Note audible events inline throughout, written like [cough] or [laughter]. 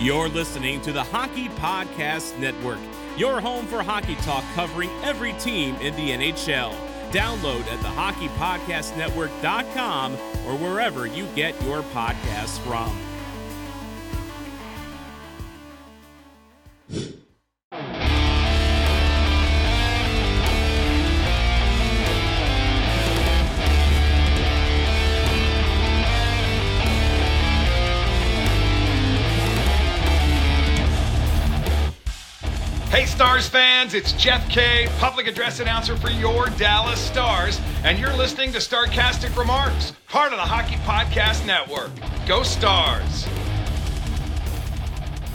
You're listening to the Hockey Podcast Network, your home for hockey talk covering every team in the NHL. Download at the hockeypodcastnetwork.com or wherever you get your podcasts from. Hey, Stars fans, it's Jeff K, public address announcer for your Dallas Stars, and you're listening to Starcastic Remarks, part of the Hockey Podcast Network. Go Stars!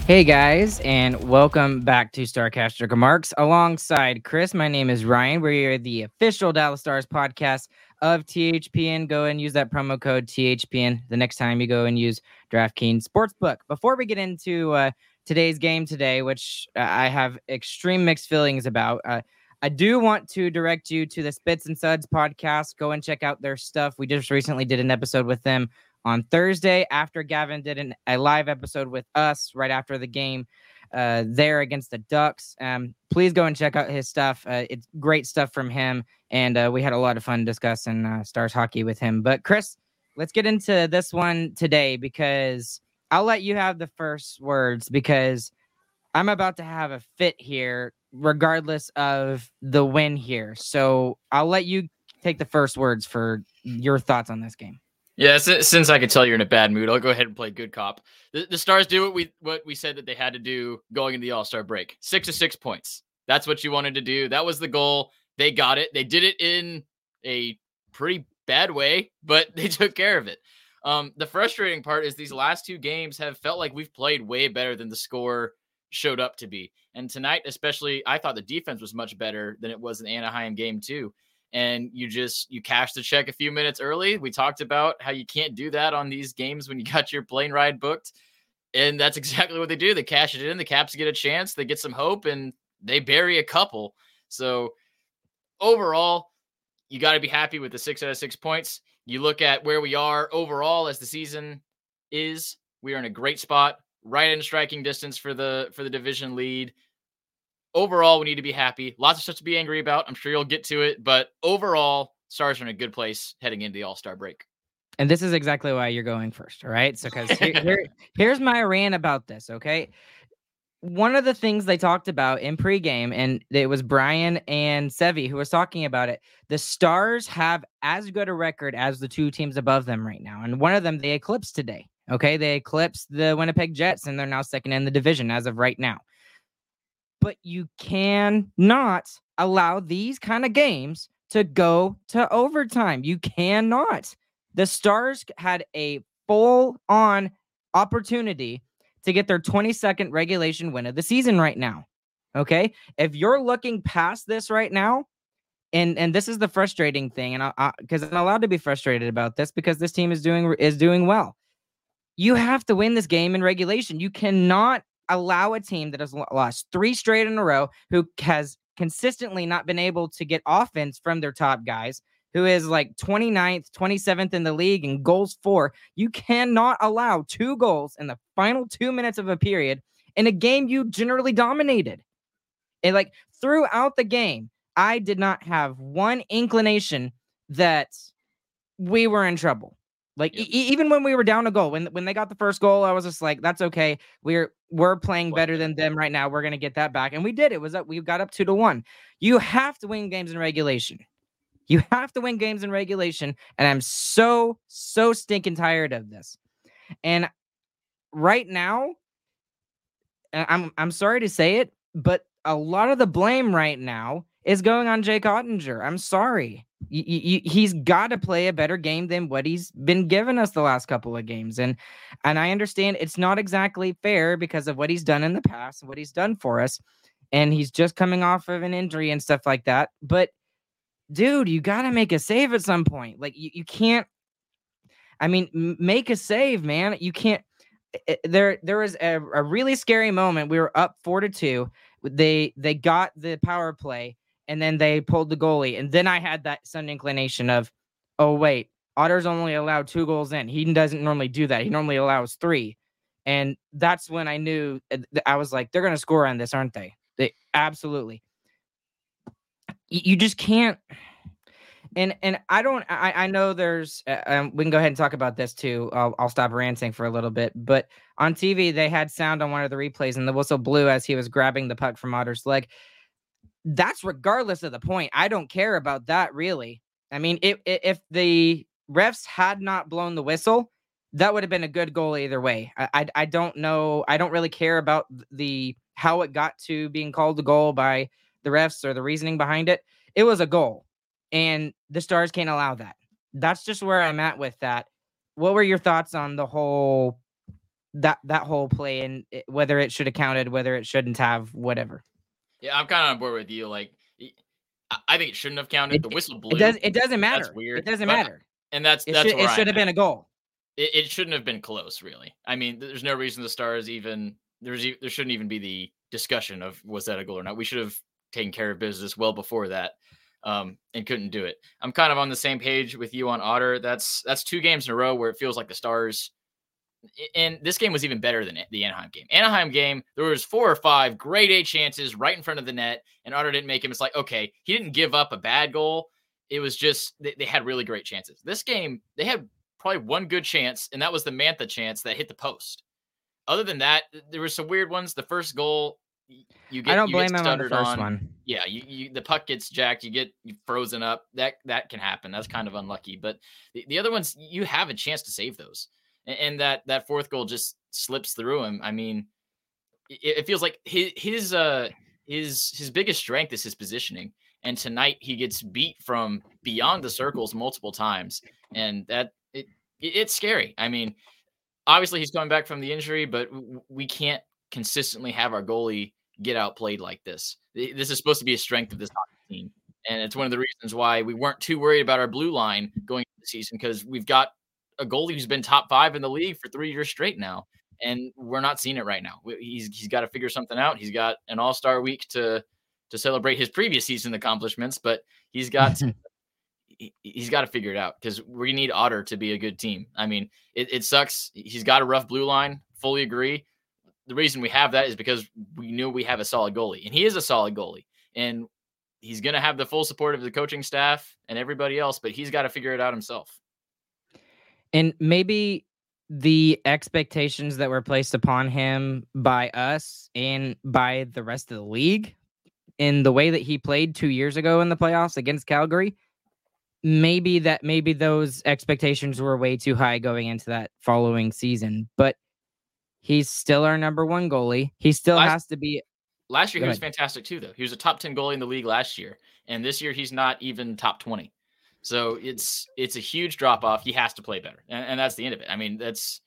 Hey guys, and welcome back to Starcastic Remarks alongside Chris. My name is Ryan. We are the official Dallas Stars podcast of THPN. Go and use that promo code THPN the next time you go and use DraftKings Sportsbook. Before we get into uh, today's game today, which I have extreme mixed feelings about. Uh, I do want to direct you to the Spits and Suds podcast. Go and check out their stuff. We just recently did an episode with them on Thursday after Gavin did an, a live episode with us right after the game uh, there against the Ducks. Um, please go and check out his stuff. Uh, it's great stuff from him. And uh, we had a lot of fun discussing uh, Stars hockey with him. But, Chris, let's get into this one today because I'll let you have the first words because I'm about to have a fit here, regardless of the win here. So I'll let you take the first words for your thoughts on this game. Yeah, since I can tell you're in a bad mood, I'll go ahead and play good cop. The, the Stars do what we what we said that they had to do going into the All Star break. Six to six points. That's what you wanted to do. That was the goal. They got it. They did it in a pretty bad way, but [laughs] they took care of it. Um, the frustrating part is these last two games have felt like we've played way better than the score showed up to be. And tonight, especially, I thought the defense was much better than it was in Anaheim game two. And you just you cashed the check a few minutes early. We talked about how you can't do that on these games when you [laughs] got your plane ride booked. And that's [laughs] exactly what they do. They cash it in. The Caps get a chance. They get some hope, and they bury a couple. So overall, you got to be happy with the six out of six points. You look at where we are overall as the season is. We are in a great spot, right in striking distance for the for the division lead. Overall, we need to be happy. Lots of stuff to be angry about. I'm sure you'll get to it, but overall, Stars are in a good place heading into the All Star break. And this is exactly why you're going first, all right? So, because here, [laughs] here, here's my rant about this, okay? One of the things they talked about in pregame, and it was Brian and Sevi who was talking about it. The Stars have as good a record as the two teams above them right now, and one of them they eclipsed today. Okay, they eclipsed the Winnipeg Jets, and they're now second in the division as of right now. But you cannot allow these kind of games to go to overtime. You cannot. The Stars had a full on opportunity to get their 22nd regulation win of the season right now. Okay. If you're looking past this right now, and and this is the frustrating thing, and I because I'm allowed to be frustrated about this because this team is doing is doing well. You have to win this game in regulation. You cannot allow a team that has lost three straight in a row, who has consistently not been able to get offense from their top guys, who is like 29th, 27th in the league and goals for. You cannot allow two goals in the final two minutes of a period in a game you generally dominated. And like throughout the game, I did not have one inclination that we were in trouble. Like e- even when we were down a goal, when when they got the first goal, I was just like, "That's okay. We're we're playing better than them right now. We're gonna get that back." And we did. It was up. We got up two to one. You have to win games in regulation. You have to win games in regulation. And I'm so, so stinking tired of this. And right now, I'm I'm sorry to say it, but a lot of the blame right now is going on Jake Oettinger. I'm sorry. He's got to play a better game than what he's been giving us the last couple of games, and and I understand it's not exactly fair because of what he's done in the past and what he's done for us, and he's just coming off of an injury and stuff like that. But dude, you got to make a save at some point. Like you, you can't. I mean, make a save, man. You can't. It, there, there was a, a really scary moment. We were up four to two. They they got the power play and then they pulled the goalie. And then I had that sudden inclination of, oh wait, Otter's only allowed two goals in. He doesn't normally do that. He normally allows three. And that's when I knew uh, I was like, they're gonna score on this, aren't they? They absolutely. You just can't. And and I don't. I I know there's. Uh, um, we can go ahead and talk about this too. I'll I'll stop ranting for a little bit. But on TV, they had sound on one of the replays, and the whistle blew as he was grabbing the puck from Otter's leg that's regardless of the point. I don't care about that really. I mean, if if the refs had not blown the whistle, that would have been a good goal either way. I, I, I don't know. I don't really care about the how it got to being called a goal by the refs or the reasoning behind it. It was a goal, and the Stars can't allow that. That's just where I'm at with that. What were your thoughts on the whole that that whole play and eh, whether it should have counted, whether it shouldn't have, whatever? Yeah, I'm kind of on board with you. Like, I think it shouldn't have counted. The whistle blew. It, does, it doesn't matter. That's weird. It doesn't matter. And that's it that's should, it should have been a goal. It, it, shouldn't have been close, really. I mean, there's no reason the Stars even there's there shouldn't even be the discussion of was that a goal or not. We should have taken care of business well before that, um, and couldn't do it. I'm kind of on the same page with you on Otter. That's that's two games in a row where it feels like the Stars and this game was even better than the Anaheim game. Anaheim game, there was four or five great A chances right in front of the net, and Otter didn't make him. It's like, okay, he didn't give up a bad goal. It was just they, they had really great chances. This game, they had probably one good chance, and that was the Mantha chance that hit the post. Other than that, there were some weird ones. The first goal, you get. I don't blame him on the first on. one. Yeah, you, you the puck gets jacked, you get frozen up. That that can happen. That's kind of unlucky. But the, the other ones, you have a chance to save those and, and that that fourth goal just slips through him. I mean, it, it feels like his his uh his his biggest strength is his positioning. And tonight he gets beat from beyond the circles multiple times, and that it, it it's scary. I mean, obviously he's coming back from the injury, but we can't consistently have our goalie get outplayed like this. This is supposed to be a strength of this mm-hmm. team, and it's one of the reasons why we weren't too worried about our blue line going into the season because we've got a goalie who's been top five in the league for three years straight now, and we're not seeing it right now. He's he's got to figure something out. He's got an All Star week to to celebrate his previous season accomplishments, but he's got to, [laughs] he, has got to figure it out because we need Otter to be a good team. I mean, it, it sucks. He's got a rough blue line. Fully agree. The reason we have that is because we knew we have a solid goalie, and he is a solid goalie, and he's going to have the full support of the coaching staff and everybody else, but he's got to figure it out himself. And maybe the expectations that were placed upon him by us and by the rest of the league in the way that he played two years ago in the playoffs against Calgary, maybe that maybe those expectations were way too high going into that following season. But he's still our number one goalie. He still last, has to be. Last year he was fantastic too, though. He was a top ten goalie in the league last year, and this year he's not even top twenty. So it's it's a huge drop off. He has to play better, and, and that's the end of it. I mean, that's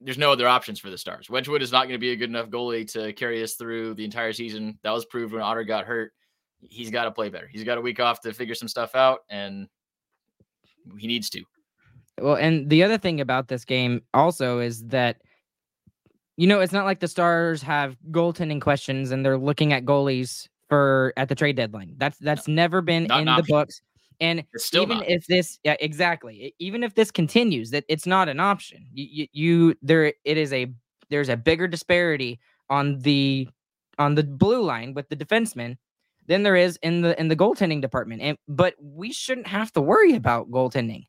there's no other options for the Stars. Wedgewood is not going to be a good enough goalie to carry us through the entire season. That was proved when Otter got hurt. He's got to play better. He's got a week off to figure some stuff out, and he needs to. Well, and the other thing about this game also is that you know it's not like the Stars have goaltending questions and they're looking at goalies for at the trade deadline. That's that's no, never been in the books. And even not. if this, yeah, exactly. Even if this continues, that it's not an option. You, you, you, there, it is a there's a bigger disparity on the on the blue line with the defensemen than there is in the in the goaltending department. And but we shouldn't have to worry about goaltending.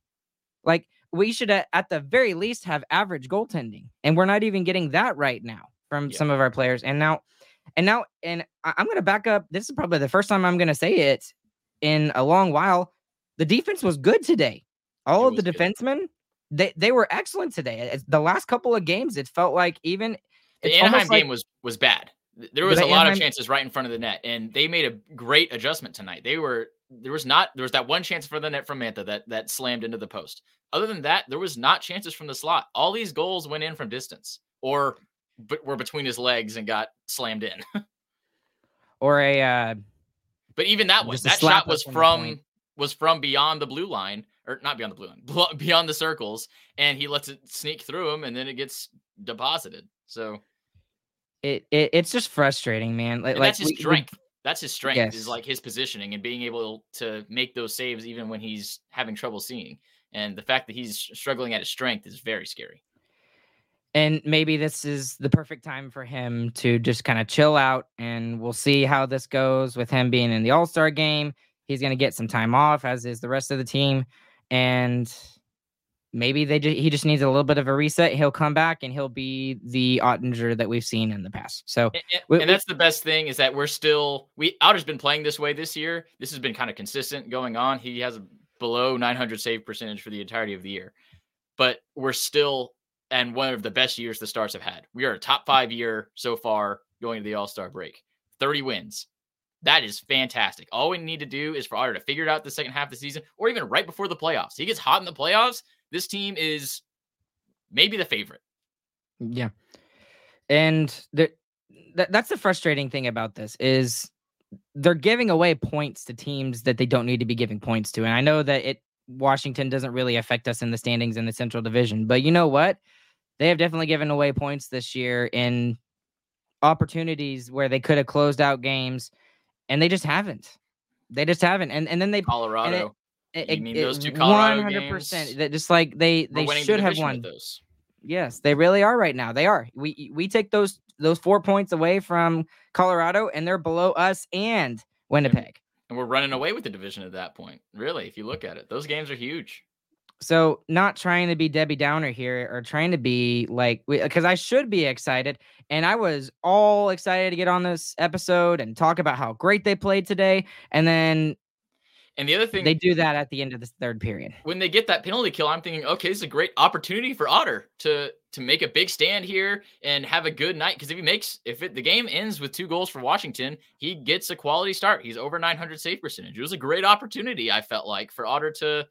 Like we should at, at the very least have average goaltending, and we're not even getting that right now from yeah. some of our players. And now, and now, and I'm going to back up. This is probably the first time I'm going to say it in a long while the defense was good today. All of the good. defensemen, they they were excellent today. The last couple of games, it felt like even the Anaheim like, game was was bad. There was a lot Anaheim, of chances right in front of the net, and they made a great adjustment tonight. They were there was not there was that one chance for the net from Mantha that that slammed into the post. Other than that, there was not chances from the slot. All these goals went in from distance or but were between his legs and got slammed in. [laughs] or a uh but even that one, that shot was from was from beyond the blue line or not beyond the blue line, beyond the circles, and he lets it sneak through him, and then it gets deposited. So it, it it's just frustrating, man. Like, that's his we, strength. We, that's his strength yes. is like his positioning and being able to make those saves even when he's having trouble seeing. And the fact that he's struggling at his strength is very scary. And maybe this is the perfect time for him to just kind of chill out and we'll see how this goes with him being in the All Star game. He's going to get some time off, as is the rest of the team. And maybe they just, he just needs a little bit of a reset. He'll come back and he'll be the Oettinger that we've seen in the past. So, and, and, we, and that's the best thing is that we're still we Otter's been playing this way this year. This has been kind of consistent going on. He has a below 900 save percentage for the entirety of the year, but we're still and one of the best years the Stars have had. We are a top five year so far going to the All Star break. 30 wins. That is fantastic. All we need to do is for Otter to figure it out the second half of the season or even right before the playoffs. He gets hot in the playoffs this team is maybe the favorite. Yeah. And the, that, that's the frustrating thing about this is they're giving away points to teams that they don't need to be giving points to. And I know that it Washington doesn't really affect us in the standings in the Central Division, but you know what? They have definitely given away points this year in opportunities where they could have closed out games and they just haven't. They just haven't. And and then they Colorado. You mean those two One hundred percent. That just like they they should the have won those. Yes, they really are right now. They are. We we take those those four points away from Colorado, and they're below us and Winnipeg. And we're running away with the division at that point. Really, if you look at it, those games are huge. So, not trying to be Debbie Downer here, or trying to be like, because I should be excited, and I was all excited to get on this episode and talk about how great they played today, and then and the other thing they do that at the end of the third period. When they get that penalty kill, I'm thinking, okay, this is a great opportunity for Otter to to make a big stand here and have a good night. Because if he makes if it, the game ends with two goals for Washington, he gets a quality start. He's over 900 save percentage. It was a great opportunity. I felt like for Otter to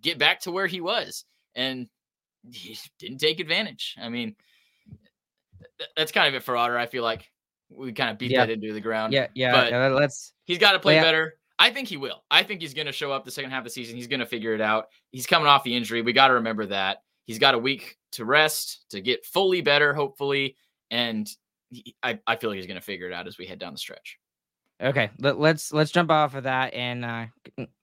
get back to where he was, and he didn't take advantage. I mean, that's kind of it for Otter. I feel like we kind of beat yeah. that into the ground. Yeah, yeah. But yeah, let's. He's got to play yeah. better. I think he will. I think he's going to show up the second half of the season. He's going to figure it out. He's coming off the injury. We got to remember that. He's got a week to rest, to get fully better, hopefully. And he, I, I feel like he's going to figure it out as we head down the stretch. Okay, let, let's let's jump off of that. And uh,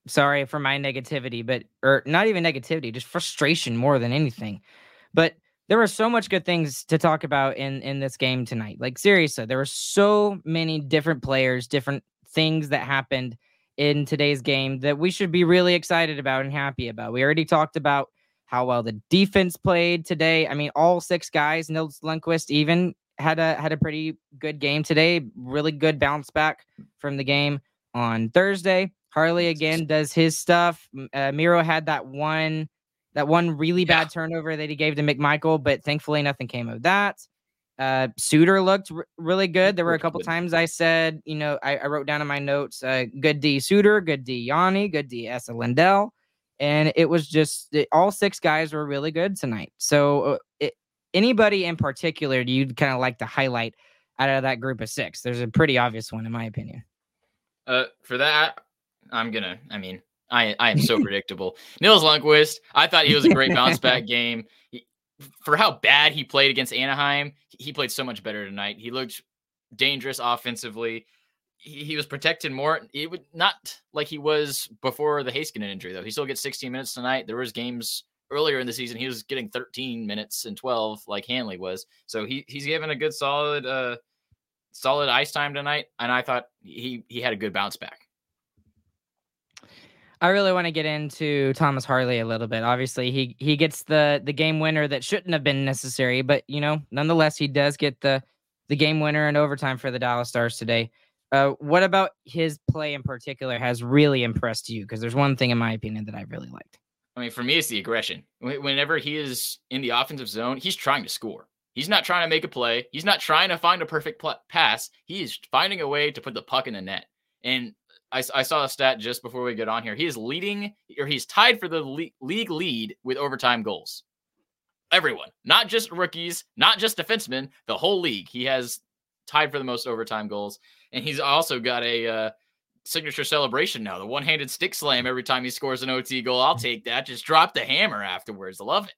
sorry for my negativity, but or not even negativity, just frustration more than anything. But there were so much good things to talk about in in this game tonight. Like seriously, there were so many different players, different things that happened in today's game that we should be really excited about and happy about. We already talked about how well the defense played today. I mean, all six guys, Nils Lundkvist even had a had a pretty good game today. Really good bounce back from the game on Thursday. Harley again does his stuff. Uh, Miro had that one that one really yeah. bad turnover that he gave to McMichael, but thankfully nothing came of that. Uh, Suter looked r- really good. There were a couple times I said, you know, I, I wrote down in my notes, uh, good D Suter, good D Yanni, good D Lindell. And it was just it, all six guys were really good tonight. So, uh, it, anybody in particular do you kind of like to highlight out of that group of six? There's a pretty obvious one, in my opinion. Uh, for that, I'm gonna. I mean, I I am so [laughs] predictable. Nils Lundkvist. I thought he was a great bounce [laughs] back game. He, for how bad he played against Anaheim, he played so much better tonight. He looked dangerous offensively. He, he was protected more. It would not like he was before the Heiskanen injury though. He still gets 16 minutes tonight. There was games earlier in the season he was getting 13 minutes and 12 like Hanley was. So he he's given a good solid uh solid ice time tonight and I thought he he had a good bounce back. I really want to get into Thomas Harley a little bit. Obviously, he he gets the the game winner that shouldn't have been necessary, but you know, nonetheless, he does get the the game winner in overtime for the Dallas Stars today. Uh, what about his play in particular has really impressed you? Because there's one thing, in my opinion, that I really liked. I mean, for me, it's the aggression. Whenever he is in the offensive zone, he's trying to score. He's not trying to make a play. He's not trying to find a perfect pl- pass. He's finding a way to put the puck in the net. And I, I saw a stat just before we get on here. He is leading, or he's tied for the le- league lead with overtime goals. Everyone, not just rookies, not just defensemen, the whole league. He has tied for the most overtime goals, and he's also got a uh, signature celebration now. The one-handed stick slam every time he scores an OT goal. I'll take that. Just drop the hammer afterwards. I love it.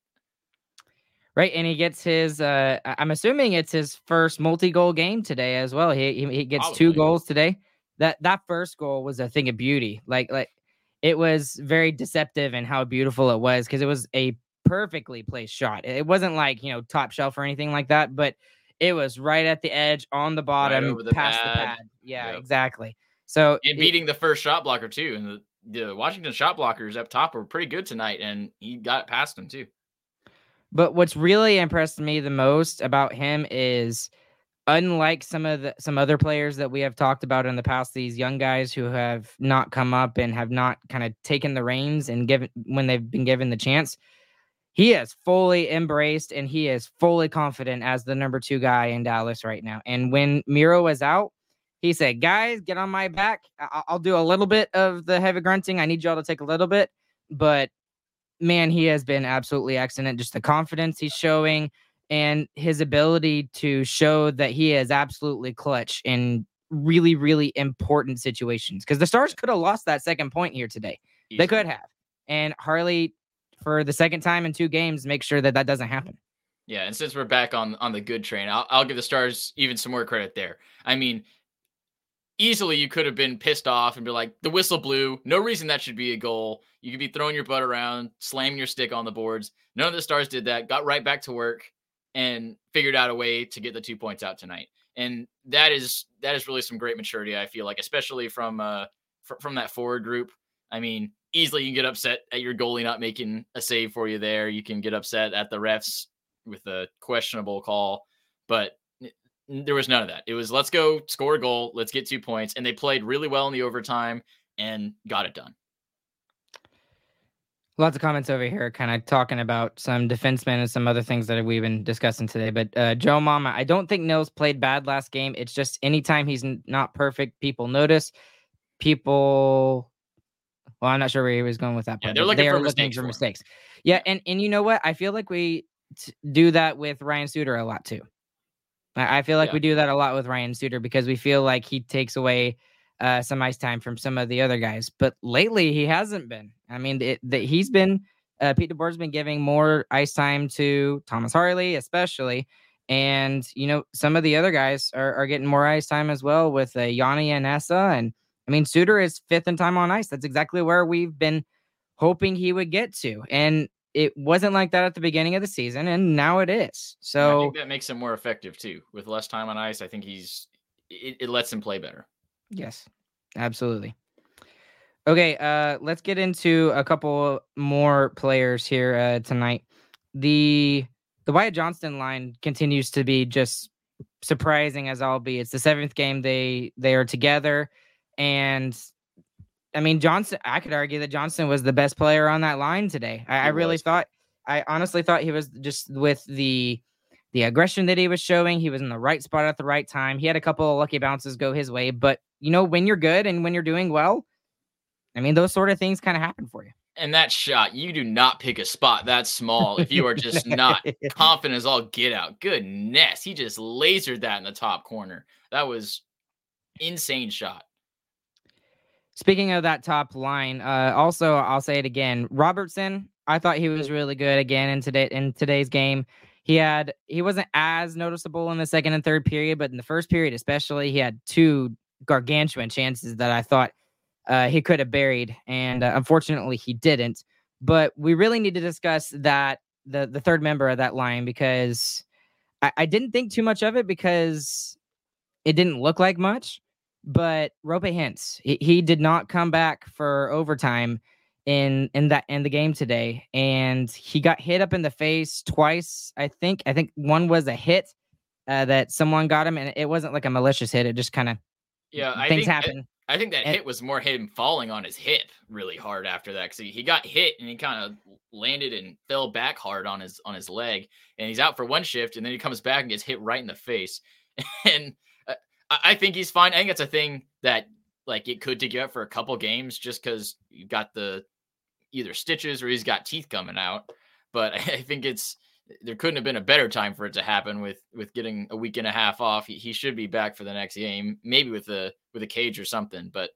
Right, and he gets his. Uh, I'm assuming it's his first multi-goal game today as well. He he, he gets Probably. two goals today that that first goal was a thing of beauty. Like like it was very deceptive and how beautiful it was because it was a perfectly placed shot. It wasn't like you know top shelf or anything like that, but it was right at the edge on the bottom, right the past pad. the pad. Yeah, yep. exactly. So and beating it, the first shot blocker too, and the, the Washington shot blockers up top were pretty good tonight, and he got past them too. But what's really impressed me the most about him is unlike some of the some other players that we have talked about in the past these young guys who have not come up and have not kind of taken the reins and given when they've been given the chance he has fully embraced and he is fully confident as the number two guy in Dallas right now. And when Miro was out, he said, Guys, get on my back. I- will do a little bit of the heavy grunting. I need y'all to take a little bit. But man, he has been absolutely excellent. Just the confidence he's showing, and his ability to show that he is absolutely clutch in really, really important situations. Because the Stars could have lost that second point here today. Easy. They could have. And Harley, for the second time in two games, make sure that that doesn't mm-hmm. happen. Yeah, and since we're back on on the good train, I'll, I'll give the Stars even some more credit there. I mean, easily you could have been pissed off and be like, the whistle blew. No reason that should be a goal. You could be throwing your butt around, slamming your stick on the boards. None of the Stars did that. Got right back to work and figured out a way to get the two points out tonight. And that is that is really some great maturity. I feel like, especially from uh fr- from that forward group. I mean, easily you can get upset at your goalie not making a save for you there. You can get upset at the refs with a questionable call, but there was none of that. It was let's go score a goal, let's get two points, and they played really well in the overtime and got it done. Lots of comments over here, kind of talking about some defensemen and some other things that we've been discussing today. But uh, Joe Mama, I don't think Nils played bad last game. It's just anytime he's n- not perfect, people notice. People, well, I'm not sure where he was going with that. Yeah, they're looking, they for, looking mistakes for mistakes. Yeah, and and you know what? I feel like we t- do that with Ryan Suter a lot too. I, I feel like yeah. we do that a lot with Ryan Suter because we feel like he takes away uh, some ice time from some of the other guys. But lately, he hasn't been. I mean, it, the, he's been uh, Pete DeBoer's been giving more ice time to Thomas Harley, especially. And you know, some of the other guys are, are getting more ice time as well with uh, Yanni and Esa. And I mean, Suter is fifth in time on ice. That's exactly where we've been hoping he would get to. And it wasn't like that at the beginning of the season, and now it is. So that makes him more effective too. With less time on ice, I think he's it, it lets him play better. Yes, absolutely. Okay, uh, let's get into a couple more players here uh, tonight. The the Wyatt Johnston line continues to be just surprising as all be. It's the seventh game they they are together, and I mean Johnston. I could argue that Johnston was the best player on that line today. I, I really thought. I honestly thought he was just with the the aggression that he was showing. He was in the right spot at the right time. He had a couple of lucky bounces go his way, but you know, when you're good and when you're doing well, I mean, those sort of things kind of happen for you. And that shot, you do not pick a spot that small if you are just [laughs] not confident as all get out. Goodness, he just lasered that in the top corner. That was insane shot. Speaking of that top line, uh, also I'll say it again. Robertson, I thought he was really good again in today in today's game. He had he wasn't as noticeable in the second and third period, but in the first period especially, he had two gargantuan chances that I thought uh, he could have buried, and uh, unfortunately he didn't. But we really need to discuss that the the third member of that line because I, I didn't think too much of it because it didn't look like much. But Roope Hintz, he, he did not come back for overtime in in that in the game today, and he got hit up in the face twice. I think I think one was a hit uh, that someone got him, and it wasn't like a malicious hit. It just kind of yeah, I things happen. I think that and, hit was more him falling on his hip really hard after that because he, he got hit and he kind of landed and fell back hard on his on his leg and he's out for one shift and then he comes back and gets hit right in the face [laughs] and uh, I think he's fine. I think it's a thing that like it could take you out for a couple games just because you've got the either stitches or he's got teeth coming out. But [laughs] I think it's there couldn't have been a better time for it to happen with with getting a week and a half off. He, he should be back for the next game, maybe with a with a cage or something. But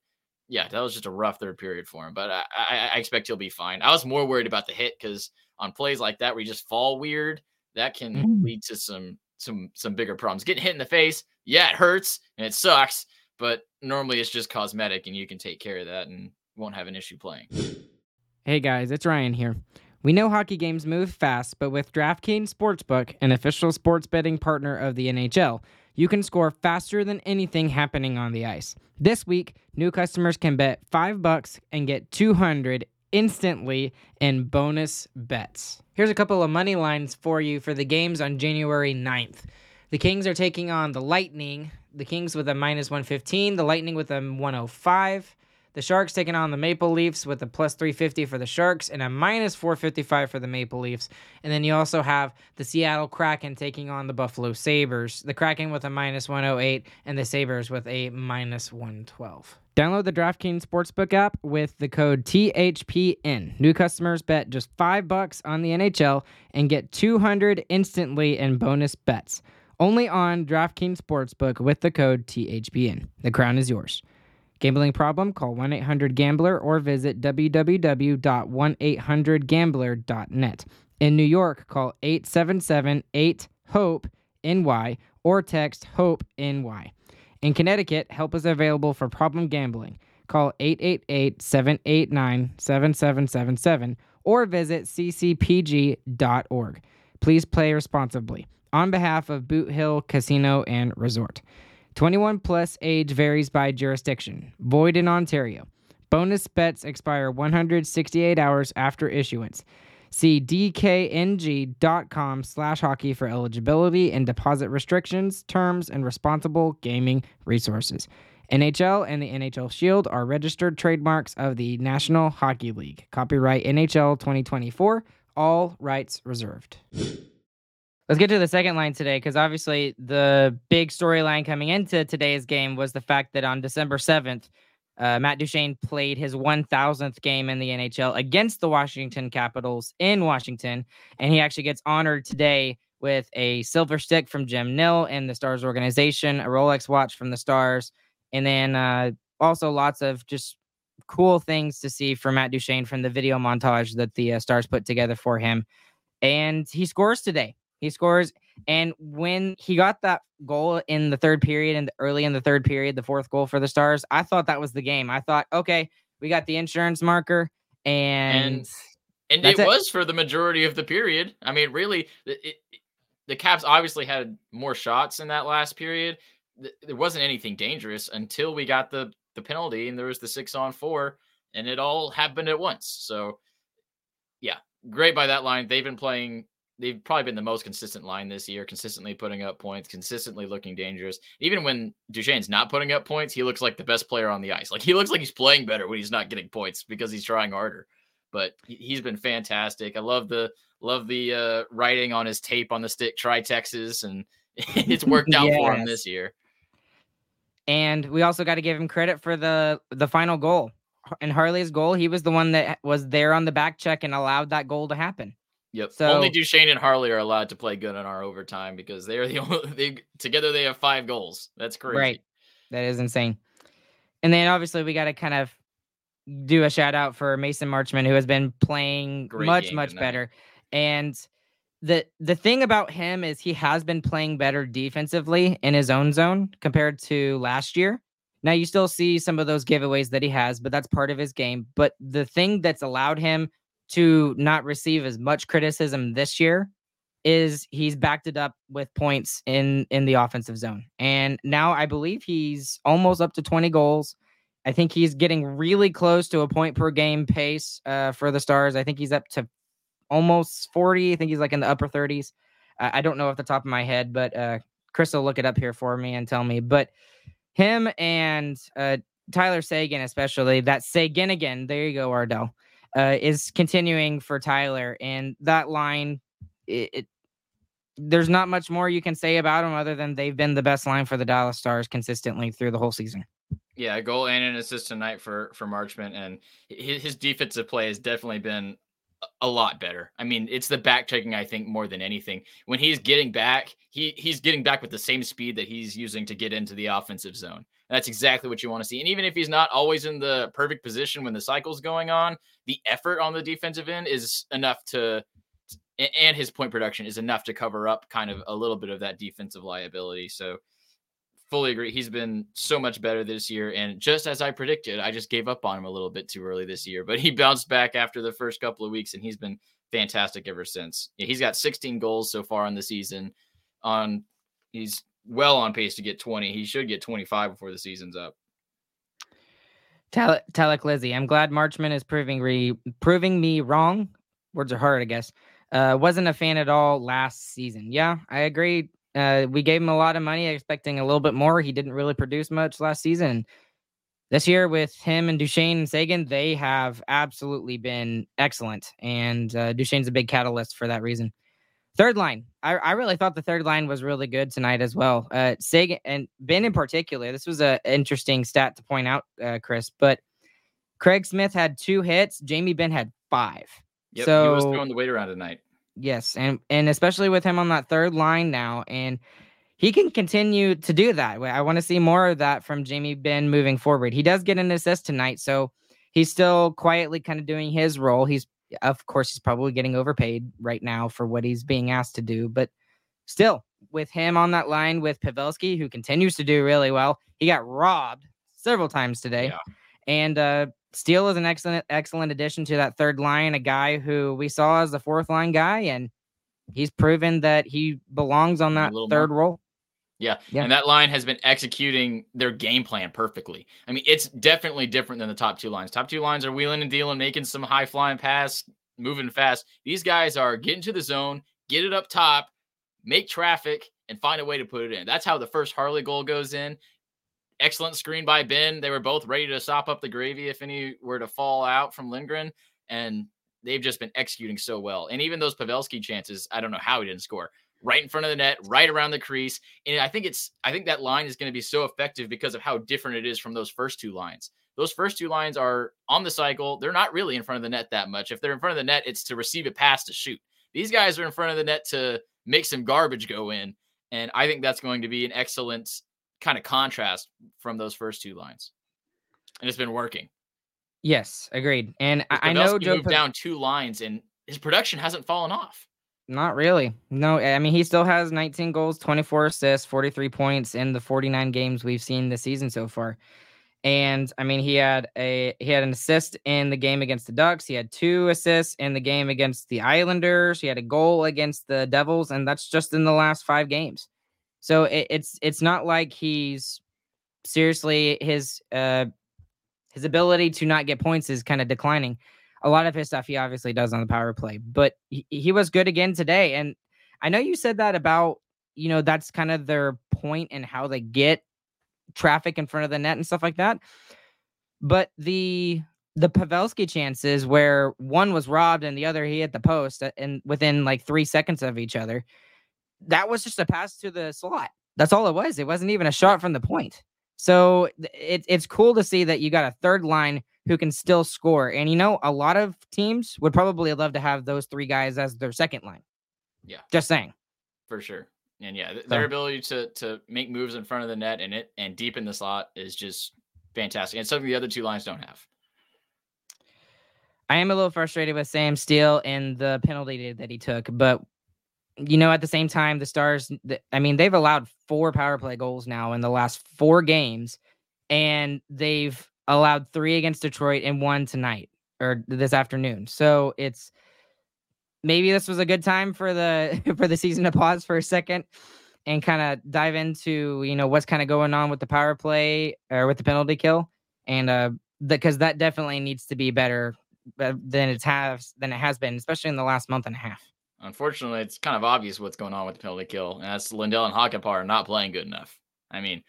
yeah, that was just a rough third period for him. But I, I, I expect he'll be fine. I was more worried about the hit because on plays like that where you just fall weird, that can mm-hmm. lead to some some some bigger problems. Getting hit in the face, yeah, it hurts and it sucks, but normally it's just cosmetic and you can take care of that and won't have an issue playing. Hey guys, it's Ryan here. We know hockey games move fast, but with DraftKings Sportsbook, an official sports betting partner of the NHL, you can score faster than anything happening on the ice. This week, new customers can bet 5 bucks and get 200 instantly in bonus bets. Here's a couple of money lines for you for the games on January 9th. The Kings are taking on the Lightning. The Kings with a minus 115, the Lightning with a 105. The Sharks taking on the Maple Leafs with a plus 350 for the Sharks and a minus 455 for the Maple Leafs. And then you also have the Seattle Kraken taking on the Buffalo Sabres. The Kraken with a minus 108 and the Sabres with a minus 112. Download the DraftKings Sportsbook app with the code THPN. New customers bet just 5 bucks on the NHL and get 200 instantly in bonus bets. Only on DraftKings Sportsbook with the code THPN. The crown is yours. Gambling problem? Call 1 800 Gambler or visit www.1800Gambler.net. In New York, call 877 8 HOPE NY or text HOPE NY. In Connecticut, help is available for problem gambling. Call 888 789 7777 or visit ccpg.org. Please play responsibly. On behalf of Boot Hill Casino and Resort. 21 plus age varies by jurisdiction. Void in Ontario. Bonus bets expire 168 hours after issuance. See dkng.com slash hockey for eligibility and deposit restrictions, terms, and responsible gaming resources. NHL and the NHL Shield are registered trademarks of the National Hockey League. Copyright NHL 2024, all rights reserved. Let's get to the second line today because obviously the big storyline coming into today's game was the fact that on December 7th, uh, Matt Duchene played his 1000th game in the NHL against the Washington Capitals in Washington. And he actually gets honored today with a silver stick from Jim Nill and the Stars organization, a Rolex watch from the Stars, and then uh, also lots of just cool things to see for Matt Duchene from the video montage that the uh, Stars put together for him. And he scores today. He scores. And when he got that goal in the third period and early in the third period, the fourth goal for the Stars, I thought that was the game. I thought, okay, we got the insurance marker and. and- and it, it, was for the majority of the period. I mean, really, it, it, the Caps obviously had more shots in that last period. There wasn't anything dangerous until we got the the penalty, and there was the six on four, and it all happened at once. So, yeah, great by that line. They've been playing they've probably been the most consistent line this year, consistently putting up points, consistently looking dangerous. Even when Duchene's not putting up points, he looks like the best player on the ice. Like he looks like he's playing better when he's not getting points because he's trying harder. But he's been fantastic. I love the love the uh, writing on his tape on the stick. Try Texas, and [laughs] it's worked out yes. for him this year. And we also got to give him credit for the the final goal. And Harley's goal, he was the one that was there on the back check and allowed that goal to happen. Yep. So only Duchene and Harley are allowed to play good in our overtime because they're the [laughs] only they together they have five goals. That's crazy. Right. That is insane. And then obviously we got to kind of do a shout out for Mason Marchment who has been playing Great much much tonight. better. And the the thing about him is he has been playing better defensively in his own zone compared to last year. Now you still see some of those giveaways that he has, but that's part of his game. But the thing that's allowed him to not receive as much criticism this year is he's backed it up with points in in the offensive zone. And now I believe he's almost up to 20 goals. I think he's getting really close to a point per game pace uh, for the Stars. I think he's up to almost 40. I think he's like in the upper 30s. Uh, I don't know off the top of my head, but uh, Chris will look it up here for me and tell me. But him and uh, Tyler Seguin, especially that Seguin again. There you go, Ardell uh, is continuing for Tyler, and that line, it, it, there's not much more you can say about them other than they've been the best line for the Dallas Stars consistently through the whole season. Yeah, a goal and an assist tonight for for Marchment, and his, his defensive play has definitely been a lot better. I mean, it's the back checking, I think, more than anything. When he's getting back, he he's getting back with the same speed that he's using to get into the offensive zone. That's exactly what you want to see. And even if he's not always in the perfect position when the cycle's going on, the effort on the defensive end is enough to and his point production is enough to cover up kind of a little bit of that defensive liability. So fully agree. He's been so much better this year. And just as I predicted, I just gave up on him a little bit too early this year, but he [laughs] bounced back after the first couple of weeks and he's been fantastic ever since. Yeah, he's got 16 goals so far in the season. On he's well on pace to get 20. He should get 25 before the season's up. Tell Telek Lizzie, I'm glad Marchment is proving re proving me wrong. Words are hard, I guess. Uh, wasn't a fan at all last season. Yeah, I agree. Uh, we gave him a lot of money, expecting a little bit more. He didn't really produce much last season. This year, with him and Duchene and Seguin, they have absolutely been excellent. And uh, Duchene's a big catalyst for that reason. Third line, I, I really thought the third line was really good tonight as well. Uh, Seguin and Benn in particular, this was an interesting stat to point out, uh, Chris. But Craig Smith had two hits. Jamie Benn had five. Yep, so, he was throwing the weight around tonight. Yes, and and especially with him on that third line now, and he can continue to do that. I want to see more of that from Jamie Benn moving forward. He does get an assist tonight, so he's still quietly kind of doing his role. He's of course he's probably getting overpaid right now for what he's being asked to do, but still with him on that line with Pavelski, who continues to do really well. He got robbed several times today, yeah. and uh, Steele is an excellent, excellent addition to that third line. A guy who we saw as the fourth line guy, and he's proven that he belongs on that third more. role. Yeah. yeah. And that line has been executing their game plan perfectly. I mean, it's definitely different than the top two lines. Top two lines are wheeling and dealing, making some high flying pass, moving fast. These guys are getting to the zone, get it up top, make traffic, and find a way to put it in. That's how the first Harley goal goes in. Excellent screen by Benn. They were both ready to sop up the gravy if any were to fall out from Lindgren. And they've just been executing so well. And even those Pavelski chances, I don't know how he didn't score. Right in front of the net, right around the crease. And I think it's I think that line is going to be so effective because of how different it is from those first two lines. Those first two lines are on the cycle. They're not really in front of the net that much. If they're in front of the net, it's to receive a pass to shoot. These guys are in front of the net to make some garbage go in. And I think that's going to be an excellent kind of contrast from those first two lines. And it's been working. Yes, agreed. And I, I know Joe moved down two lines and his production hasn't fallen off. Not really. No, I mean he still has 19 goals, 24 assists, 43 points in the 49 games we've seen this season so far. And I mean he had a he had an assist in the game against the Ducks. He had two assists in the game against the Islanders. He had a goal against the Devils, and that's just in the last five games. So it, it's it's not like he's seriously his uh his ability to not get points is kind of declining. A lot of his stuff he obviously does on the power play, but he, he was good again today. And I know you said that about you know that's kind of their point and how they get traffic in front of the net and stuff like that. But the the Pavelski chances where one was robbed and the other he hit the post uh, and within like three seconds of each other that was just a pass to the slot. That's all it was. It wasn't even a shot from the point. So it, it's cool to see that you got a third line who can still score. And you know, a lot of teams would probably love to have those three guys as their second line. Yeah. Just saying. For sure. And yeah, their so. ability to to make moves in front of the net and it and deep in the slot is just fantastic. And something the other two lines don't have. I am a little frustrated with Sam Steele and the penalty that he took, but you know, at the same time, the Stars, I mean, they've allowed four power play goals now in the last four games, and they've allowed three against Detroit and one tonight or this afternoon. So it's maybe this was a good time for the [laughs] for the season to pause for a second and kind of dive into you know what's kind of going on with the power play or with the penalty kill and uh because that definitely needs to be better uh, than it has than it has been especially in the last month and a half Unfortunately, it's kind of obvious what's going on with the penalty kill, and that's Lindell and are not playing good enough. I mean,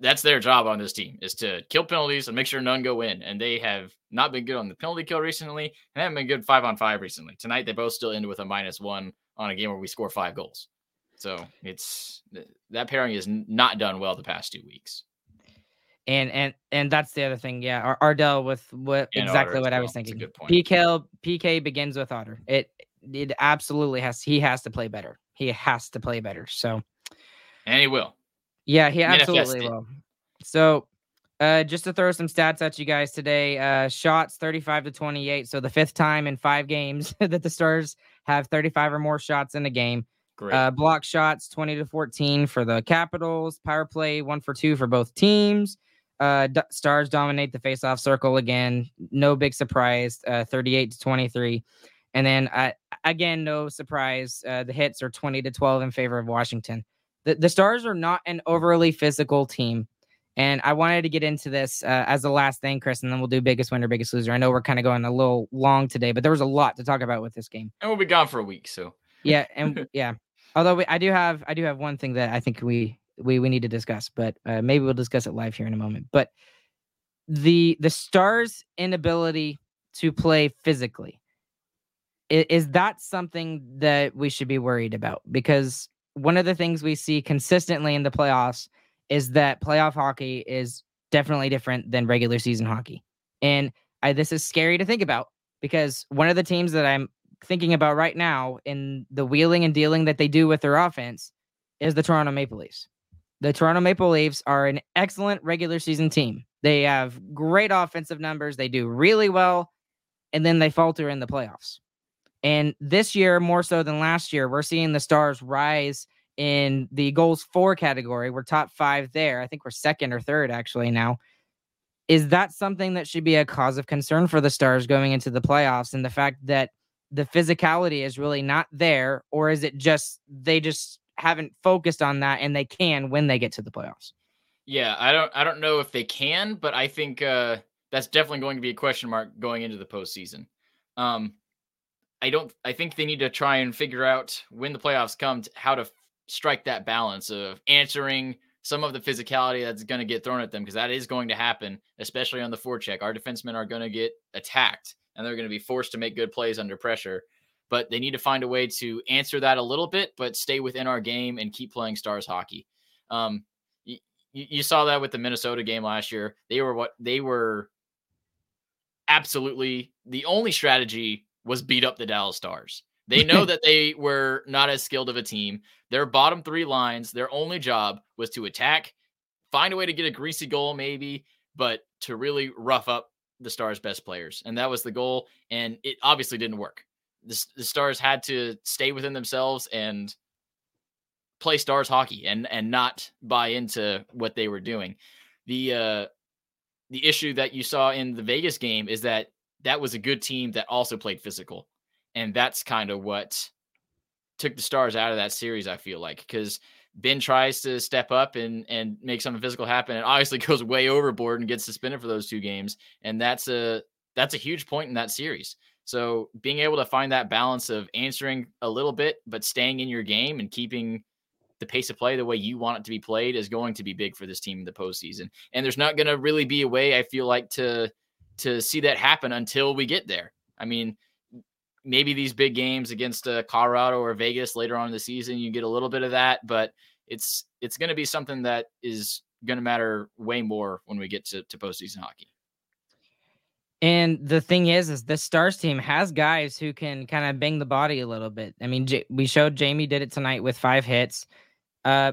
that's their job on this team is to kill penalties and make sure none go in. And they have not been good on the penalty kill recently, and haven't been good five on five recently. Tonight, they both still ended with a minus one on a game where we score five goals. So it's that pairing is not done well the past two weeks. And and and that's the other thing. Yeah, Ar- Ardell with what And exactly what I well. was That's a thinking. good point. PK PK begins with Otter. It it absolutely has he has to play better. He has to play better. So And he will. Yeah, he absolutely will. So uh just to throw some stats at you guys today, uh shots 35 to 28. So the fifth time in five games [laughs] that the Stars have 35 or more shots in a game. Great. Uh, block shots 20 to 14 for the Capitals. Power play one for two for both teams. Uh, D- Stars dominate the faceoff circle again. No big surprise. Uh, 38 to 23. And then uh, again, no surprise. Uh, the hits are 20 to 12 in favor of Washington. The, the Stars are not an overly physical team. And I wanted to get into this uh, as the last thing, Chris, and then we'll do biggest winner, biggest loser. I know we're kind of going a little long today, but there was a lot to talk about with this game. and we'll be gone for a week. So Yeah, and [laughs] yeah. Although we, I do have I do have one thing that I think we we we need to discuss, but uh, maybe we'll discuss it live here in a moment. But the the Stars' inability to play physically is, is that something that we should be worried about? Because one of the things we see consistently in the playoffs is that playoff hockey is definitely different than regular season hockey, and I, this is scary to think about because one of the teams that I'm thinking about right now in the wheeling and dealing that they do with their offense is the Toronto Maple Leafs. The Toronto Maple Leafs are an excellent regular season team. They have great offensive numbers. They do really well, and then they falter in the playoffs. And this year, more so than last year, we're seeing the Stars rise in the goals for category. We're top five there. I think we're second or third actually now. Is that something that should be a cause of concern for the Stars going into the playoffs? And the fact that the physicality is really not there, or is it just they just haven't focused on that and they can when they get to the playoffs? yeah, I don't I don't know if they can, but I think uh, that's definitely going to be a question mark going into the postseason. Um, I don't. I think they need to try and figure out when the playoffs come t- how to f- strike that balance of answering some of the physicality that's going to get thrown at them because that is going to happen, especially on the forecheck. Our defensemen are going to get attacked and they're going to be forced to make good plays under pressure. But they need to find a way to answer that a little bit, but stay within our game and keep playing stars hockey. Um, you saw that with the Minnesota game last year. They were what they were absolutely the only strategy was beat up the Dallas Stars. [laughs] They know that they were not as skilled of a team. Their bottom three lines, their only job was to attack, find a way to get a greasy goal, maybe, but to really rough up the Stars' best players. And that was the goal. And it obviously didn't work. The, the Stars had to stay within themselves and play Stars hockey and and not buy into what they were doing. The uh the issue that you saw in the Vegas game is that that was a good team that also played physical. And that's kind of what took the Stars out of that series, I feel like, because Benn tries to step up and and make something physical happen and obviously [laughs] goes way overboard and gets suspended for those two games. And that's a that's a huge point in that series. So being able to find that balance of answering a little bit, but staying in your game and keeping the pace of play the way you want it to be played is going to be big for this team in the postseason. And there's not going to really be a way I feel like to to see that happen until we get there. I mean, maybe these big games against uh, Colorado or Vegas later on in the season, you get a little bit of that, but it's it's going to be something that is going to matter way more when we get to, to postseason hockey. And the thing is, is this Stars team has guys who can kind of bang the body a little bit. I mean, J- we showed Jamie did it tonight with five hits. Uh,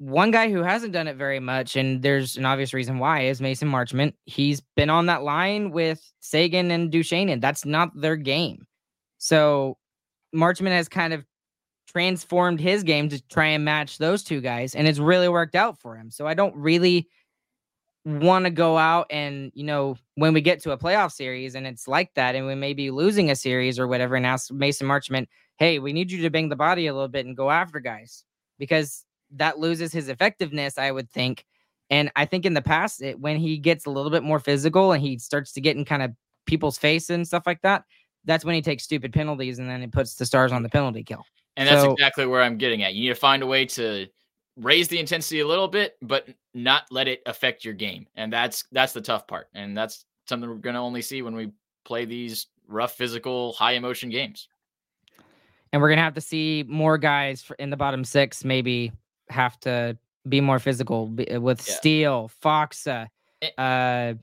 one guy who hasn't done it very much, and there's an obvious reason why, is Mason Marchment. He's been on that line with Seguin and Duchene, and that's not their game. So Marchment has kind of transformed his game to try and match those two guys, and it's really worked out for him. So I don't really want to go out and you know when we get to a playoff series and it's like that and we may be losing a series or whatever and ask mason marchment hey we need you to bang the body a little bit and go after guys because that loses his effectiveness i would think and i think in the past it, when he gets a little bit more physical and he starts to get in kind of people's face and stuff like that that's when he takes stupid penalties and then it puts the stars on the penalty kill And that's So- exactly where I'm getting at. You need to find a way to raise the intensity a little bit, but not let it affect your game. And that's that's the tough part. And that's something we're going to only see when we play these rough, physical, high emotion games. and we're gonna have to see more guys in the bottom six maybe have to be more physical uh, with Yeah. Steel, Faksa, Eh. uh,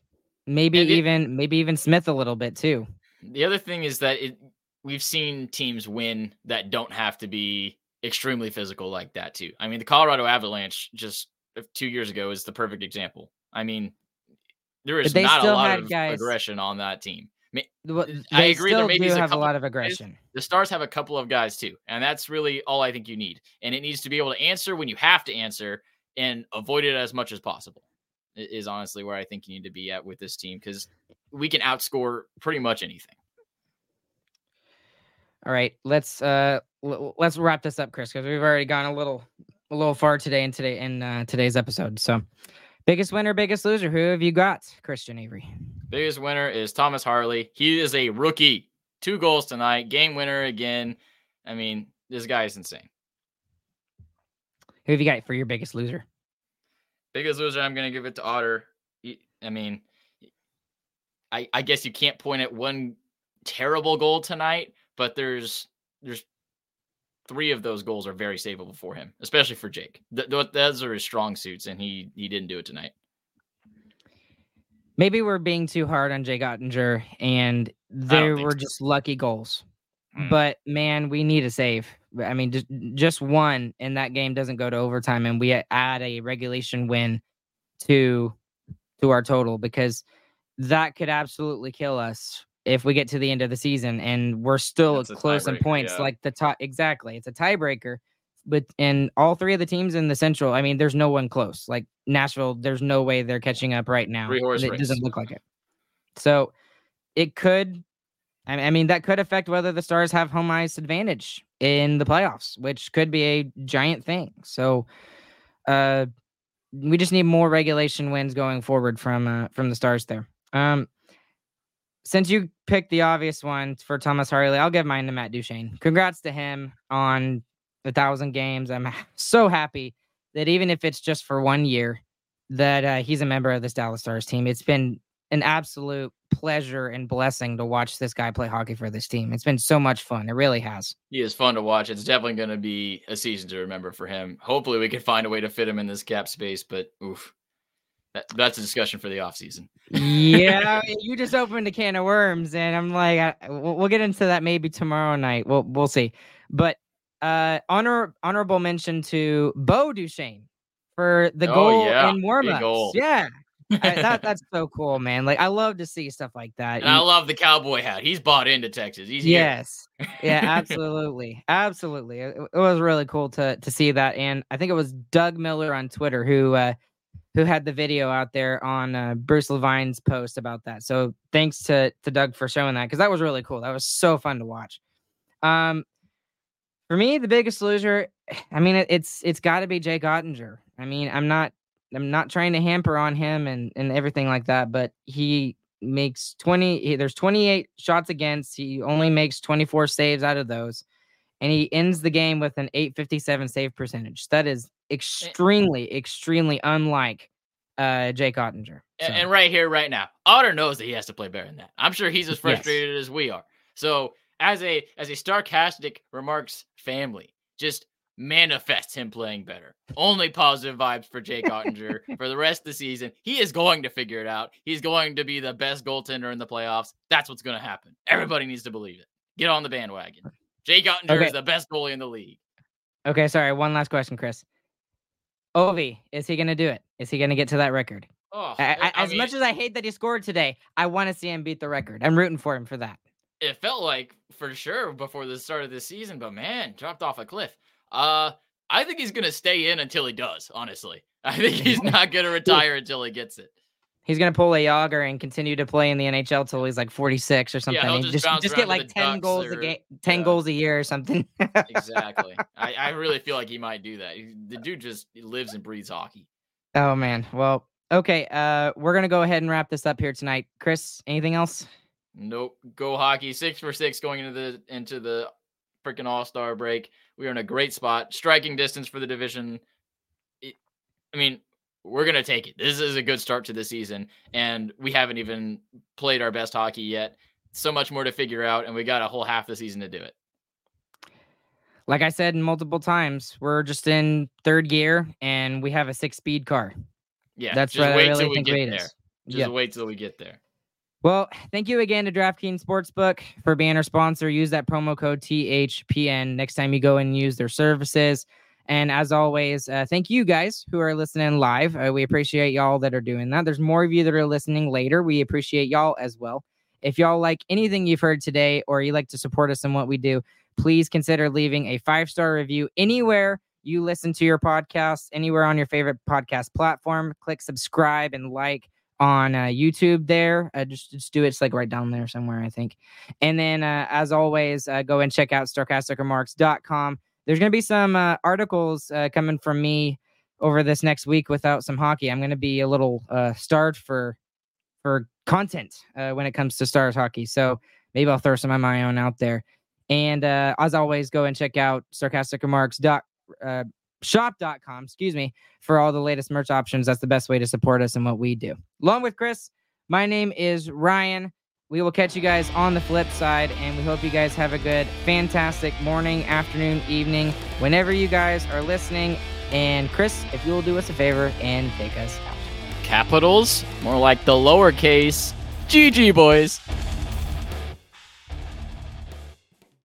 maybe it- even maybe even Smith a little bit too. The other thing is that it, we've seen teams win that don't have to be extremely physical like that too. I mean, the Colorado Avalanche just uh, two years ago is the perfect example. I mean, there is not a lot of guys- aggression on that team. I mean, I They agree there still maybe do a have a lot of guys aggression. the Stars have a couple of guys too, and that's really all I think you need. And it needs to be able to answer when you have to answer and avoid it as much as possible. Is honestly where I think you need to be at with this team because we can outscore pretty much anything. All right, let's uh l- let's wrap this up, Chris, because we've already gone a little a little far today in today in uh, today's episode. So, biggest winner, biggest loser. Who have you got, Christian Avery? Biggest winner is Thomas Harley. He is a rookie. Two goals tonight. Game winner again. I mean, this guy is insane. Who have you got for your biggest loser? Biggest loser, I'm going to give it to Otter. I mean, I I guess you can't point at one terrible goal tonight, but there's there's three of those goals are very savable for him, especially for Jake. Th- th- those are his strong suits, and he he didn't do it tonight. Maybe we're being too hard on Jay Oettinger, and there think were so. just lucky goals. Mm. But man, we need a save. I mean, just just one, and that game doesn't go to overtime, and we add a regulation win to to our total because that could absolutely kill us if we get to the end of the season and we're still That's close in points. yeah. Like the top, exactly, it's a tiebreaker. But in all three of the teams in the Central, I mean, there's no one close. Like Nashville, there's no way they're catching up right now. Three horse It race. doesn't look like it. So it could I I mean, that could affect whether the Stars have home ice advantage in the playoffs, which could be a giant thing. So, uh, we just need more regulation wins going forward from uh, from the Stars there. Um, since you picked the obvious one for Thomas Harley, I'll give mine to Matt Duchene. Congrats to him on a thousand games. I'm [laughs] so happy that even if it's just for one year, that uh, he's a member of this Dallas Stars team. It's been an absolute pleasure and blessing to watch this guy play hockey for this team. It's been so much fun. It really has. He is fun to watch. It's definitely going to be a season to remember for him. Hopefully, we can find a way to fit him in this cap space. But oof, that, that's a discussion for the offseason. yeah, [laughs] you just opened a can of worms, and I'm like, I, we'll, we'll get into that maybe tomorrow night. We'll we'll see. But uh, honor honorable mention to Bo Duchene for the Oh, goal yeah, in big warm goal. Yeah, I- that [laughs] that's so cool, man. Like I love to see stuff like that. And I love the cowboy hat. He's bought into Texas. He's yes, yeah, absolutely, absolutely. It, it was really cool to to see that, and I think it was Doug Miller on Twitter who uh, who had the video out there on uh, Bruce Levine's post about that. So thanks to to Doug for showing that because that was really cool. That was so fun to watch. Um, for me, the biggest loser, [sighs] I mean, it, it's it's got to be Jake Oettinger. I mean, I'm not I'm not trying to hamper on him and and everything like that, but he makes 20 he, there's 28 shots against he only makes 24 saves out of those and he ends the game with an 857 save percentage that is extremely extremely unlike uh jake oettinger So, And, right here, right now, Otter knows that he has to play better than that. I'm sure he's as Yes. frustrated as we are. So, as a as a Starcastic Remarks family, just manifests him playing better. Only positive vibes for Jake Oettinger [laughs] for the rest of the season. He is going to figure it out. He's going to be the best goaltender in the playoffs. That's what's going to happen. Everybody needs to believe it. Get on the bandwagon. Jake Oettinger Okay. is the best goalie in the league. okay sorry one last question chris ovi is he gonna do it is he gonna get to that record Oh, I, I, I as mean, much as i hate that he scored today i want to see him beat the record i'm rooting for him for that it felt like for sure before the start of this season, but man, dropped off a cliff. Uh, I think he's gonna stay in until he does. Honestly, [laughs] I think he's [laughs] not gonna retire until he gets it. He's gonna pull a Jagr and continue to play in the NHL till he's like 46 or something. he'll just just just get like 10 Ducks goals a game, 10 yeah. goals a year or something. Exactly. [laughs] I, I really feel like he might do that. The dude just lives and breathes hockey. oh man. Well, okay. Uh, we're gonna go ahead and wrap this up here tonight. Chris, anything else? Nope. Go hockey. Six for six going into the into the freaking All Star break. We are in a great spot. Striking distance for the division. It, I mean, we're gonna take it. This is a good start to the season, and we haven't even played our best hockey yet. So much more to figure out, and we got a whole half the season to do it. like I said multiple times, we're just in third gear and we have a six speed car. Yeah, That's just what wait I really till we get rate there. is. Just Yeah. wait till we get there. Well, thank you again to DraftKings Sportsbook for being our sponsor. Use that promo code THPN next time you go and use their services. And as always, uh, thank you guys who are listening live. Uh, we appreciate y'all that are doing that. There's more of you that are listening later. We appreciate y'all as well. If y'all like anything you've heard today or you like to support us in what we do, please consider leaving a five star review anywhere you listen to your podcast, anywhere on your favorite podcast platform. Click subscribe and like on uh, YouTube there. Uh, just, just do it. It's like right down there somewhere, I think. And then, uh, as always, uh, go and check out starcasticremarks.com. There's going to be some uh, articles uh, coming from me over this next week without some hockey. I'm going to be a little starved for for content when it comes to stars hockey. So maybe I'll throw some of my own out there. And as always, go and check out sarcasticremarks dot uh, shop.com, excuse me, for all the latest merch options. That's the best way to support us and what we do. Along with Chris, my name is Ryan. We will catch you guys on the flip side, and we hope you guys have a good, fantastic morning, afternoon, evening, whenever you guys are listening. And Chris, if you will do us a favor and take us out. Capitals, more like the lowercase. GG, boys.